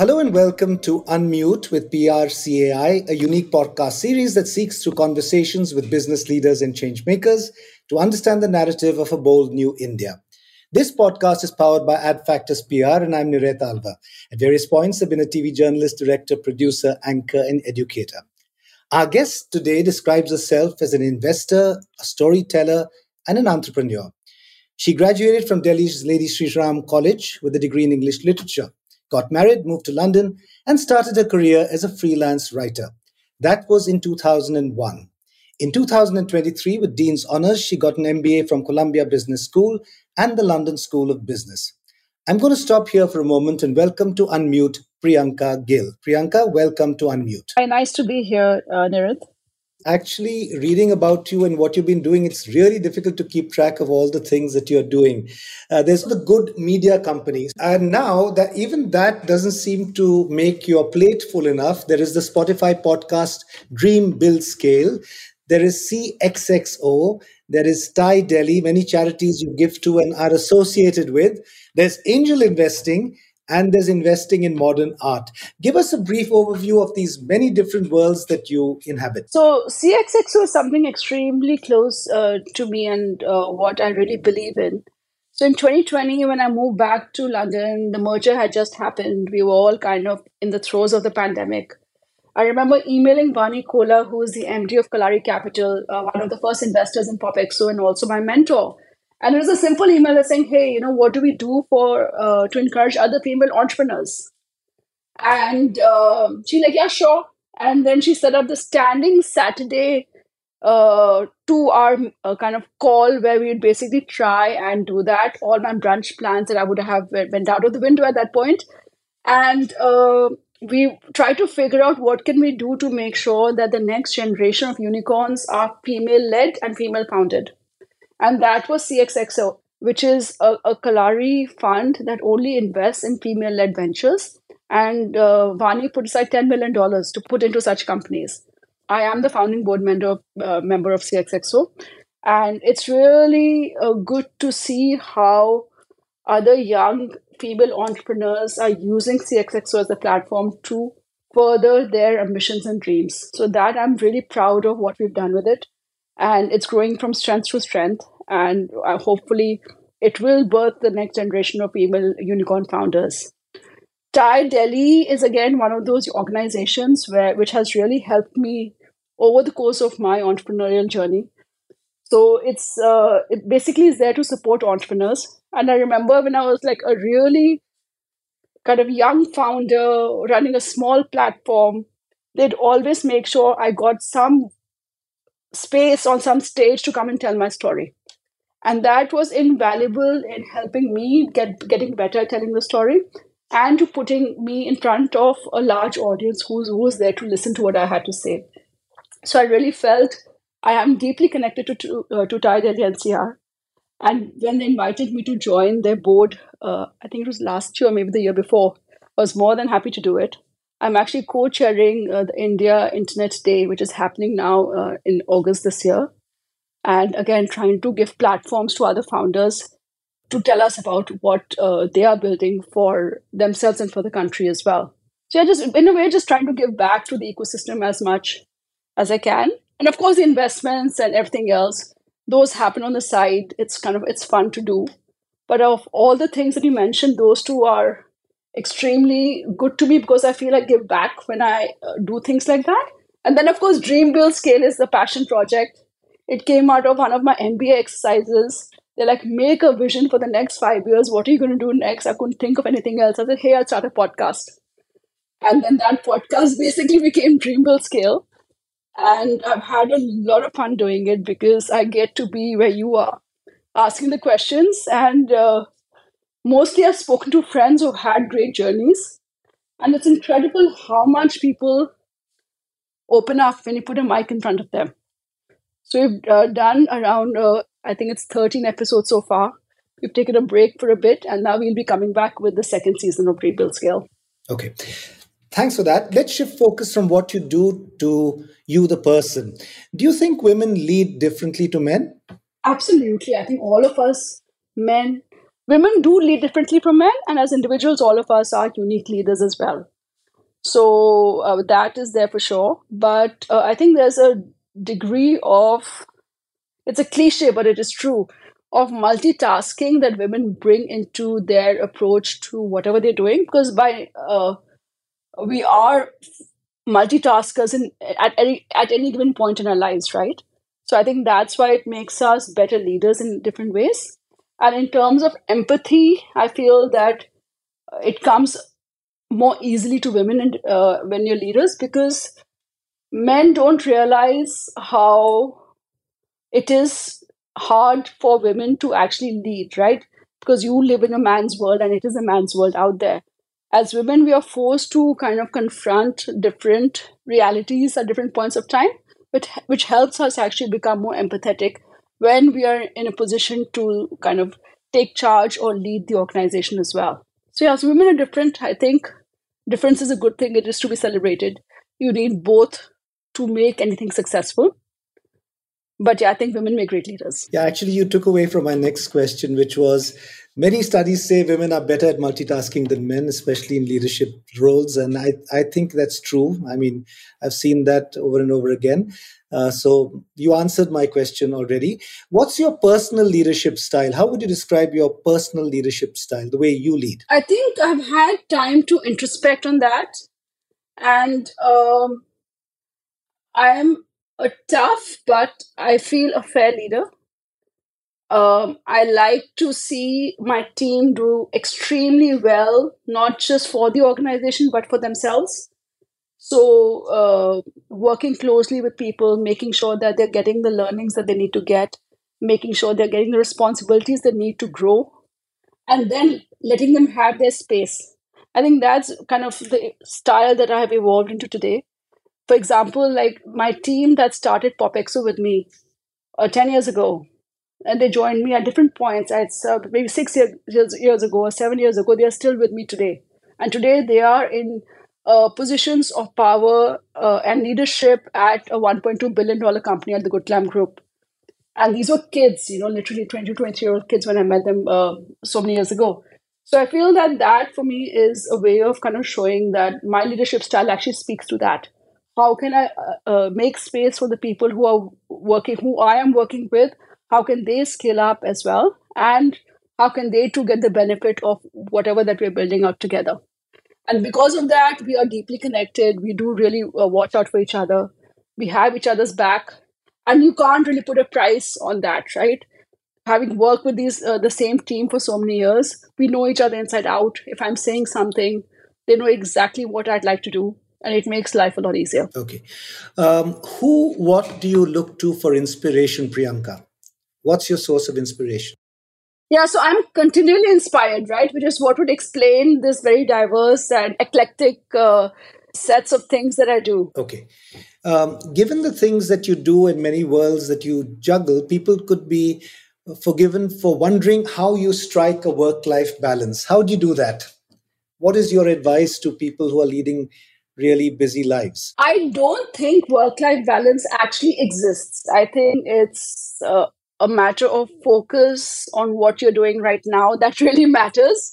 Hello and welcome to Unmute with PRCAI, a unique podcast series that seeks through conversations with business leaders and changemakers to understand the narrative of a bold new India. This podcast is powered by AdFactors PR, and I'm Niret Alva. At various points, I've been a TV journalist, director, producer, anchor, and educator. Our guest today describes herself as an investor, a storyteller, and an entrepreneur. She graduated from Delhi's Lady Shri Ram College with a degree in English literature got married, moved to London, and started her career as a freelance writer. That was in 2001. In 2023, with Dean's Honours, she got an MBA from Columbia Business School and the London School of Business. I'm going to stop here for a moment and welcome to Unmute Priyanka Gill. Priyanka, welcome to Unmute. Hi, nice to be here, uh, Niret actually reading about you and what you've been doing, it's really difficult to keep track of all the things that you're doing. Uh, there's the good media companies. And now that even that doesn't seem to make your plate full enough, there is the Spotify podcast Dream Build Scale. There is CXXO. There is TiE Delhi, many charities you give to and are associated with. There's angel investing and there's investing in modern art. Give us a brief overview of these many different worlds that you inhabit. So, CXXO is something extremely close uh, to me and uh, what I really believe in. So, in 2020, when I moved back to London, the merger had just happened. We were all kind of in the throes of the pandemic. I remember emailing Vani Kola, who is the MD of Kalari Capital, uh, one of the first investors in POPxo and also my mentor and it was a simple email saying, "Hey, you know, what do we do for uh, to encourage other female entrepreneurs?" And uh, she's like, "Yeah, sure." And then she set up the standing Saturday uh, two-hour uh, kind of call where we would basically try and do that. All my brunch plans that I would have went out of the window at that point, and uh, we try to figure out what can we do to make sure that the next generation of unicorns are female-led and female-founded and that was CXXO, which is a, a Kalari fund that only invests in female led ventures. And uh, Vani put aside $10 million to put into such companies. I am the founding board member, uh, member of CXXO. And it's really uh, good to see how other young female entrepreneurs are using CXXO as a platform to further their ambitions and dreams. So that I'm really proud of what we've done with it and it's growing from strength to strength. And uh, hopefully, it will birth the next generation of female unicorn founders. TiE Delhi is again one of those organizations where which has really helped me over the course of my entrepreneurial journey. So it's uh, it basically is there to support entrepreneurs. And I remember when I was like a really kind of young founder running a small platform, they'd always make sure I got some space on some stage to come and tell my story and that was invaluable in helping me get getting better at telling the story and to putting me in front of a large audience who's who was there to listen to what I had to say. So I really felt I am deeply connected to to, uh, to TiE Delhi NCR. And when they invited me to join their board, uh, I think it was last year, maybe the year before, I was more than happy to do it. I'm actually co-chairing uh, the India Internet Day, which is happening now uh, in August this year. And again, trying to give platforms to other founders to tell us about what uh, they are building for themselves and for the country as well. So, yeah, just in a way, just trying to give back to the ecosystem as much as I can. And of course, the investments and everything else, those happen on the side. It's kind of it's fun to do. But of all the things that you mentioned, those two are extremely good to me because I feel I give back when I uh, do things like that. And then, of course, Dream Build Scale is the passion project. It came out of one of my MBA exercises. They're like, make a vision for the next five years. What are you going to do next? I couldn't think of anything else. I said, hey, I'll start a podcast. And then that podcast basically became Dream Build Scale. And I've had a lot of fun doing it because I get to be where you are, asking the questions and uh, mostly I've spoken to friends who've had great journeys. And it's incredible how much people open up when you put a mic in front of them. So we've uh, done around, uh, I think it's 13 episodes so far. We've taken a break for a bit, and now we'll be coming back with the second season of Dream Build Scale. Okay. Thanks for that. Let's shift focus from what you do to you, the person. Do you think women lead differently to men? Absolutely. I think all of us men women do lead differently from men, and as individuals, all of us are unique leaders as well. So uh, that is there for sure. But uh, I think there's a degree of, it's a cliche, but it is true, of multitasking that women bring into their approach to whatever they're doing. Because by, uh, we are multitaskers in, at, any, at any given point in our lives, right? So I think that's why it makes us better leaders in different ways. And in terms of empathy, I feel that it comes more easily to women and uh, when you're leaders because men don't realize how it is hard for women to actually lead, right? Because you live in a man's world and it is a man's world out there. As women, we are forced to kind of confront different realities at different points of time, which, which helps us actually become more empathetic when we are in a position to kind of take charge or lead the organization as well. So, yeah, so women are different. I think difference is a good thing, it is to be celebrated. You need both to make anything successful. But yeah, I think women make great leaders. Yeah, actually, you took away from my next question, which was many studies say women are better at multitasking than men, especially in leadership roles. And I, I think that's true. I mean, I've seen that over and over again. Uh, so you answered my question already. What's your personal leadership style? How would you describe your personal leadership style, the way you lead? I think I've had time to introspect on that. And um, I am a tough, but I feel a fair leader. Um, I like to see my team do extremely well, not just for the organization, but for themselves. So, uh, working closely with people, making sure that they're getting the learnings that they need to get, making sure they're getting the responsibilities they need to grow, and then letting them have their space. I think that's kind of the style that I have evolved into today. For example, like my team that started POPxo with me uh, 10 years ago, and they joined me at different points. I'd served maybe six years, years ago or seven years ago. They are still with me today. And today they are in uh, positions of power uh, and leadership at a $1.2 billion company at the Good Glamm Group. And these were kids, you know, literally 20 20 year old kids when I met them uh, so many years ago. So I feel that that for me is a way of kind of showing that my leadership style actually speaks to that. How can I uh, uh, make space for the people who are working, who I am working with? How can they scale up as well? And how can they too get the benefit of whatever that we're building out together? And because of that, we are deeply connected. We do really uh, watch out for each other. We have each other's back. And you can't really put a price on that, right? Having worked with these uh, the same team for so many years, we know each other inside out. If I'm saying something, they know exactly what I'd like to do, and it makes life a lot easier. Okay, um, who, what do you look to for inspiration, Priyanka? What's your source of inspiration? Yeah, so I'm continually inspired, right? Which is what would explain this very diverse and eclectic uh, sets of things that I do. Okay. Um, given the things that you do in many worlds that you juggle, people could be forgiven for wondering how you strike a work life balance. How do you do that? What is your advice to people who are leading really busy lives? I don't think work life balance actually exists. I think it's uh, a matter of focus on what you're doing right now that really matters.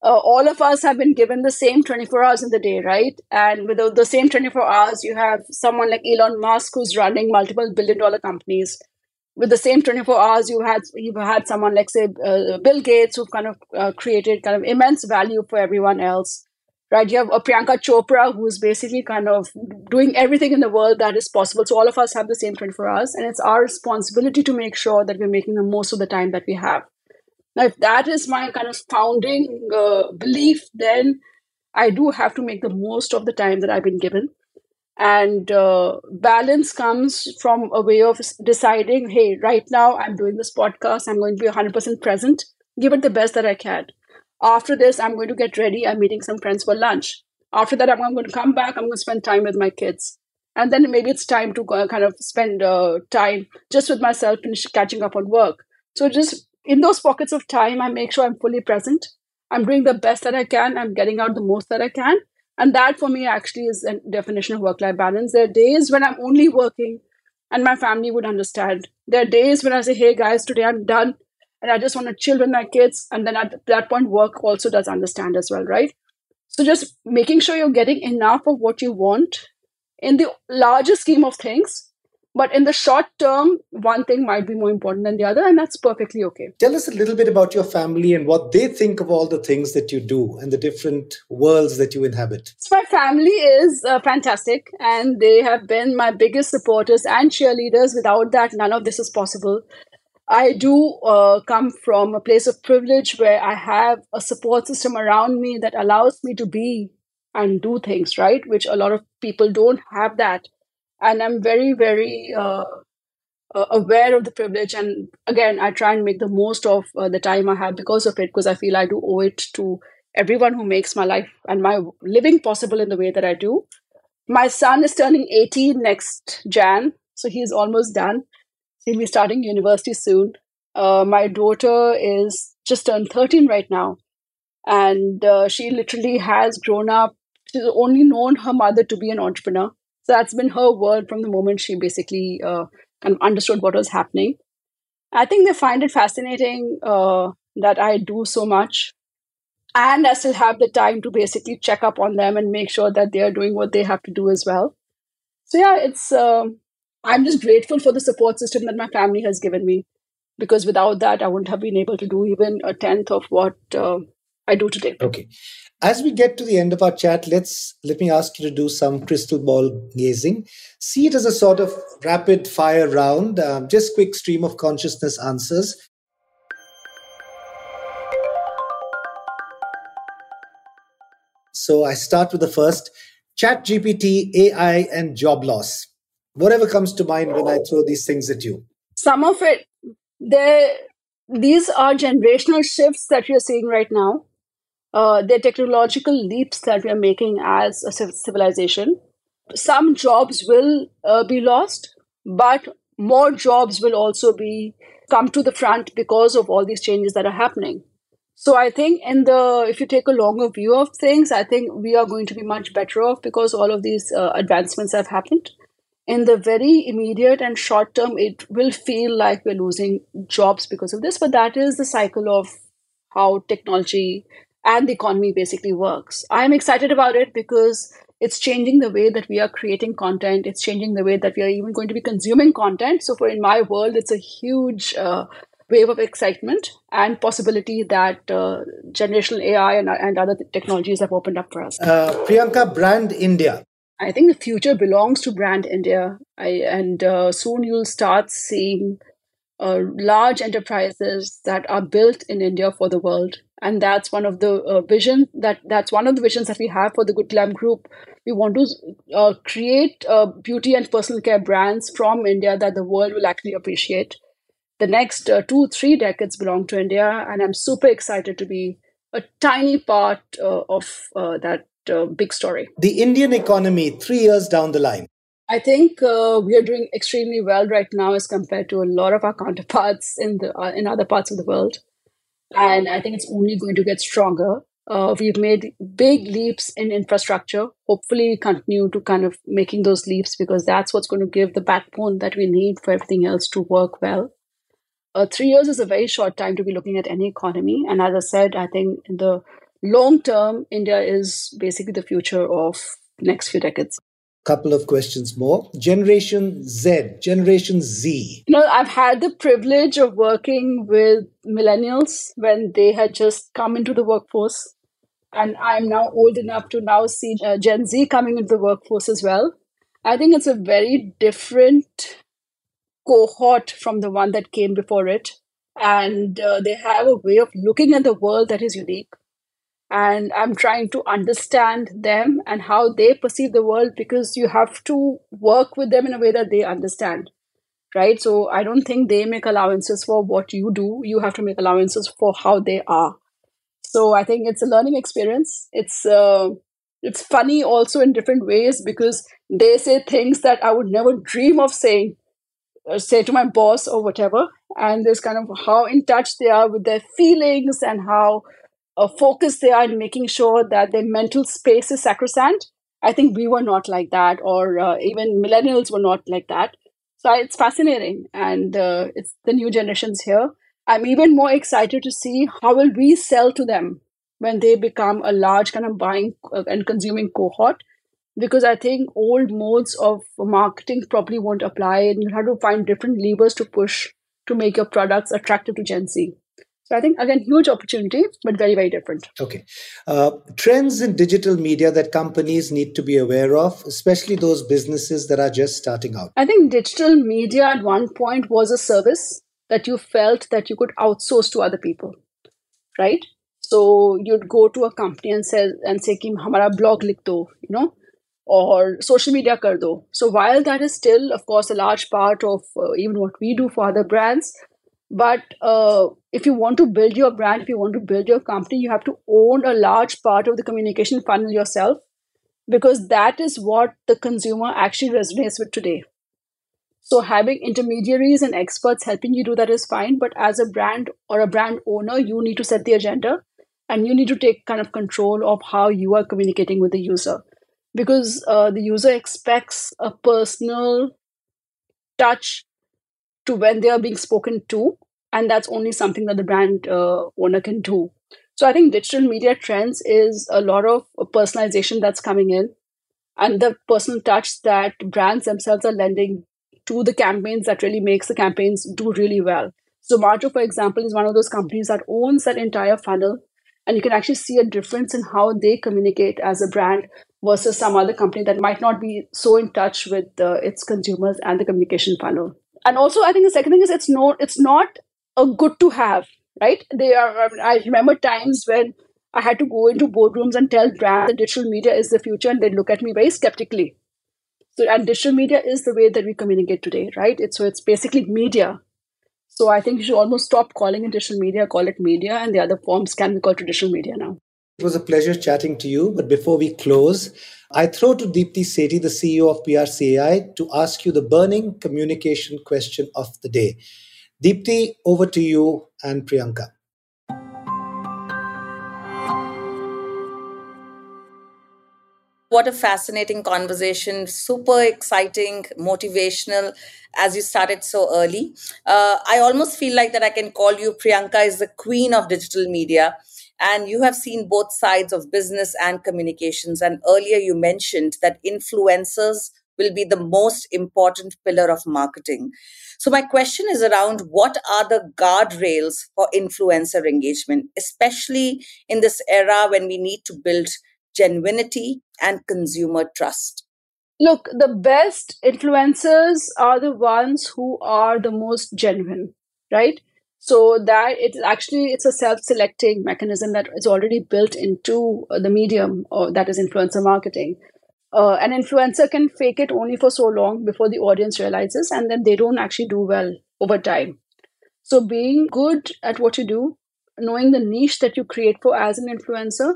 Uh, all of us have been given the same 24 hours in the day, right? And with the, same 24 hours, you have someone like Elon Musk who's running multiple billion dollar companies. With the same 24 hours, you had you've had someone like say uh, Bill Gates who kind of uh, created kind of immense value for everyone else right? You have a Priyanka Chopra who's basically kind of doing everything in the world that is possible. So all of us have the same 24 hours, and it's our responsibility to make sure that we're making the most of the time that we have. Now, if that is my kind of founding uh, belief, then I do have to make the most of the time that I've been given. And uh, balance comes from a way of deciding, hey, right now I'm doing this podcast, I'm going to be 100% present, give it the best that I can after this, I'm going to get ready. I'm meeting some friends for lunch. After that, I'm going to come back. I'm going to spend time with my kids. And then maybe it's time to kind of spend uh, time just with myself and catching up on work. So just in those pockets of time, I make sure I'm fully present. I'm doing the best that I can. I'm getting out the most that I can. And that for me actually is a definition of work life balance. There are days when I'm only working and my family would understand. There are days when I say, hey guys, today I'm done and I just want to chill with my kids. And then at that point, work also does understand as well, right? So just making sure you're getting enough of what you want in the larger scheme of things but in the short term, one thing might be more important than the other, and that's perfectly okay. Tell us a little bit about your family and what they think of all the things that you do and the different worlds that you inhabit. So, my family is uh, fantastic, and they have been my biggest supporters and cheerleaders. Without that, none of this is possible. I do uh, come from a place of privilege where I have a support system around me that allows me to be and do things, right? Which a lot of people don't have that. And i'm very very uh, uh, aware of the privilege. And again i try and make the most of uh, the time i have because of it because i feel i do owe it to everyone who makes my life and my living possible in the way that i do. My son is turning 18 next jan so he's almost done he'll be starting university soon uh, my daughter is just turned 13 right now and uh, she literally has grown up she's only known her mother to be an entrepreneur so that's been her world from the moment she basically uh, kind of understood what was happening. I think they find it fascinating uh, that I do so much. And I still have the time to basically check up on them and make sure that they are doing what they have to do as well. So, yeah, it's, uh, I'm just grateful for the support system that my family has given me because without that, I wouldn't have been able to do even a tenth of what uh, I do today. Okay. As we get to the end of our chat, let's let me ask you to do some crystal ball gazing. See it as a sort of rapid fire round, um, just quick stream of consciousness answers. So I start with the first Chat GPT, AI, and job loss. Whatever comes to mind when I throw these things at you. Some of it, there, these are generational shifts that we are seeing right now uh, the technological leaps that we are making as a civilization. Some jobs will uh, be lost, but more jobs will also be come to the front because of all these changes that are happening. So I think in the if you take a longer view of things, I think we are going to be much better off because all of these uh, advancements have happened. In the very immediate and short term, it will feel like we're losing jobs because of this, but that is the cycle of how technology and the economy basically works. I'm excited about it because it's changing the way that we are creating content. It's changing the way that we are even going to be consuming content. So, for in my world, it's a huge uh, wave of excitement and possibility that uh, generational AI and, and other technologies have opened up for us. Uh, Priyanka, brand India. I think the future belongs to brand India. I, and uh, soon you'll start seeing uh, large enterprises that are built in India for the world. And that's one of the uh, vision that that's one of the visions that we have for the Good Glamm Group. We want to uh, create uh, beauty and personal care brands from india that the world will actually appreciate. The next uh, two three decades belong to india and i'm super excited to be a tiny part uh, of uh, big story the indian economy three years down the line I think uh, we are doing extremely well right now as compared to a lot of our counterparts in the uh, in other parts of the world and I think it's only going to get stronger. Uh, we've made big leaps in infrastructure. Hopefully, continue to kind of making those leaps because that's what's going to give the backbone that we need for everything else to work well. Uh, three years is a very short time to be looking at any economy, and as I said, I think in the long term, India is basically the future of the next few decades couple of questions more. Generation Z, Generation Z. You know, I've had the privilege of working with millennials when they had just come into the workforce. And I'm now old enough to now see uh, Gen Z coming into the workforce as well. I think it's a very different cohort from the one that came before it. And uh, they have a way of looking at the world that is unique and i'm trying to understand them and how they perceive the world because you have to work with them in a way that they understand right? So i don't think they make allowances for what you do. You have to make allowances for how they are. So i think it's a learning experience. It's uh, it's funny also in different ways because they say things that i would never dream of saying uh, say to my boss or whatever. And there's kind of how in touch they are with their feelings and how uh, focus they are in making sure that their mental space is sacrosanct. I think we were not like that, or uh, even millennials were not like that. So it's fascinating, and uh, it's the new generations here. I'm even more excited to see how will we sell to them when they become a large kind of buying uh, and consuming cohort because I think old modes of marketing probably won't apply and you'll have to find different levers to push to make your products attractive to Gen Z. So I think again, huge opportunity, but very very different. Okay, uh, trends in digital media that companies need to be aware of, especially those businesses that are just starting out. I think digital media at one point was a service that you felt that you could outsource to other people, right? So you'd go to a company and say and say, "Kim, hamara blog lik do," you know, or social media kar do. So while that is still, of course, a large part of uh, even what we do for other brands but uh, if you want to build your brand, if you want to build your company, you have to own a large part of the communication funnel yourself because that is what the consumer actually resonates with today. So having intermediaries and experts helping you do that is fine, but as a brand or a brand owner, you need to set the agenda and you need to take kind of control of how you are communicating with the user because uh, the user expects a personal touch to when they are being spoken to and that's only something that the brand uh, owner can do. So i think digital media trends is a lot of personalization that's coming in and the personal touch that brands themselves are lending to the campaigns that really makes the campaigns do really well. Zomato for example is one of those companies that owns that entire funnel and you can actually see a difference in how they communicate as a brand versus some other company that might not be so in touch with uh, its consumers and the communication funnel and also i think the second thing is it's not it's not a good to have right? They are um, i remember times when i had to go into boardrooms and tell brands that digital media is the future and they look at me very skeptically. So and digital media is the way that we communicate today right? It's so it's basically media. So i think you should almost stop calling it digital media call it media and the other forms can be called traditional media now. It was a pleasure chatting to you but before we close I throw to Deepti Sethi, the CEO of PRCAI, to ask you the burning communication question of the day. Deepti, over to you and Priyanka. What a fascinating conversation, super exciting, motivational as you started so early. Uh, I almost feel like that I can call you Priyanka is the queen of digital media and you have seen both sides of business and communications. And earlier you mentioned that influencers will be the most important pillar of marketing. So, my question is around what are the guardrails for influencer engagement, especially in this era when we need to build genuinity and consumer trust? Look, the best influencers are the ones who are the most genuine, right? So that it's actually it's a self-selecting mechanism that is already built into uh, the medium or that is influencer marketing. Uh, an influencer can fake it only for so long before the audience realizes and then they don't actually do well over time. So being good at what you do knowing the niche that you create for as an influencer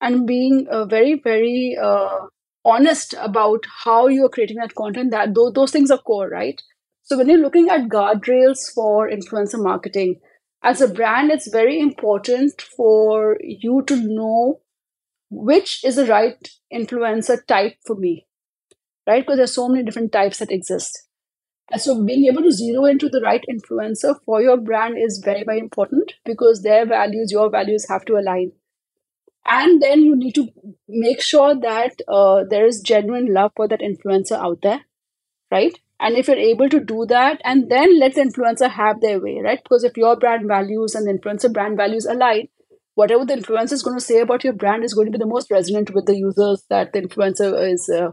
and being uh, very very uh, honest about how you are creating that content that those things are core right so when you're looking at guardrails for influencer marketing, as a brand, it's very important for you to know which is the right influencer type for me, right? Because there's so many different types that exist. And so being able to zero into the right influencer for your brand is very, very important because their values, your values have to align. And then you need to make sure that uh, there is genuine love for that influencer out there, right? And if you're able to do that, and then let the influencer have their way, right? Because if your brand values and the influencer brand values align, whatever the influencer is going to say about your brand is going to be the most resonant with the users that the influencer is uh,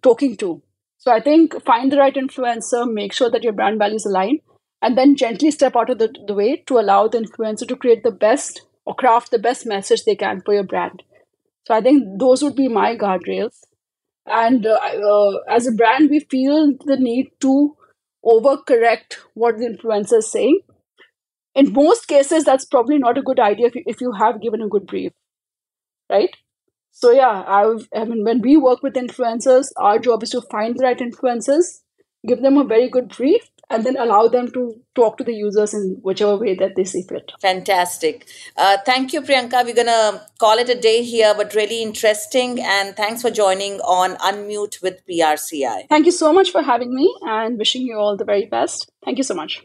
talking to. So I think find the right influencer, make sure that your brand values align, and then gently step out of the, the way to allow the influencer to create the best or craft the best message they can for your brand. So I think those would be my guardrails and uh, uh, as a brand we feel the need to overcorrect what the influencer is saying. In most cases that's probably not a good idea if you, if you have given a good brief right? So yeah I've, i mean when we work with influencers our job is to find the right influencers give them a very good brief and then allow them to talk to the users in whichever way that they see fit. Fantastic. Uh, thank you, Priyanka. We're going to call it a day here, but really interesting. And thanks for joining on Unmute with PRCAI. Thank you so much for having me and wishing you all the very best. Thank you so much.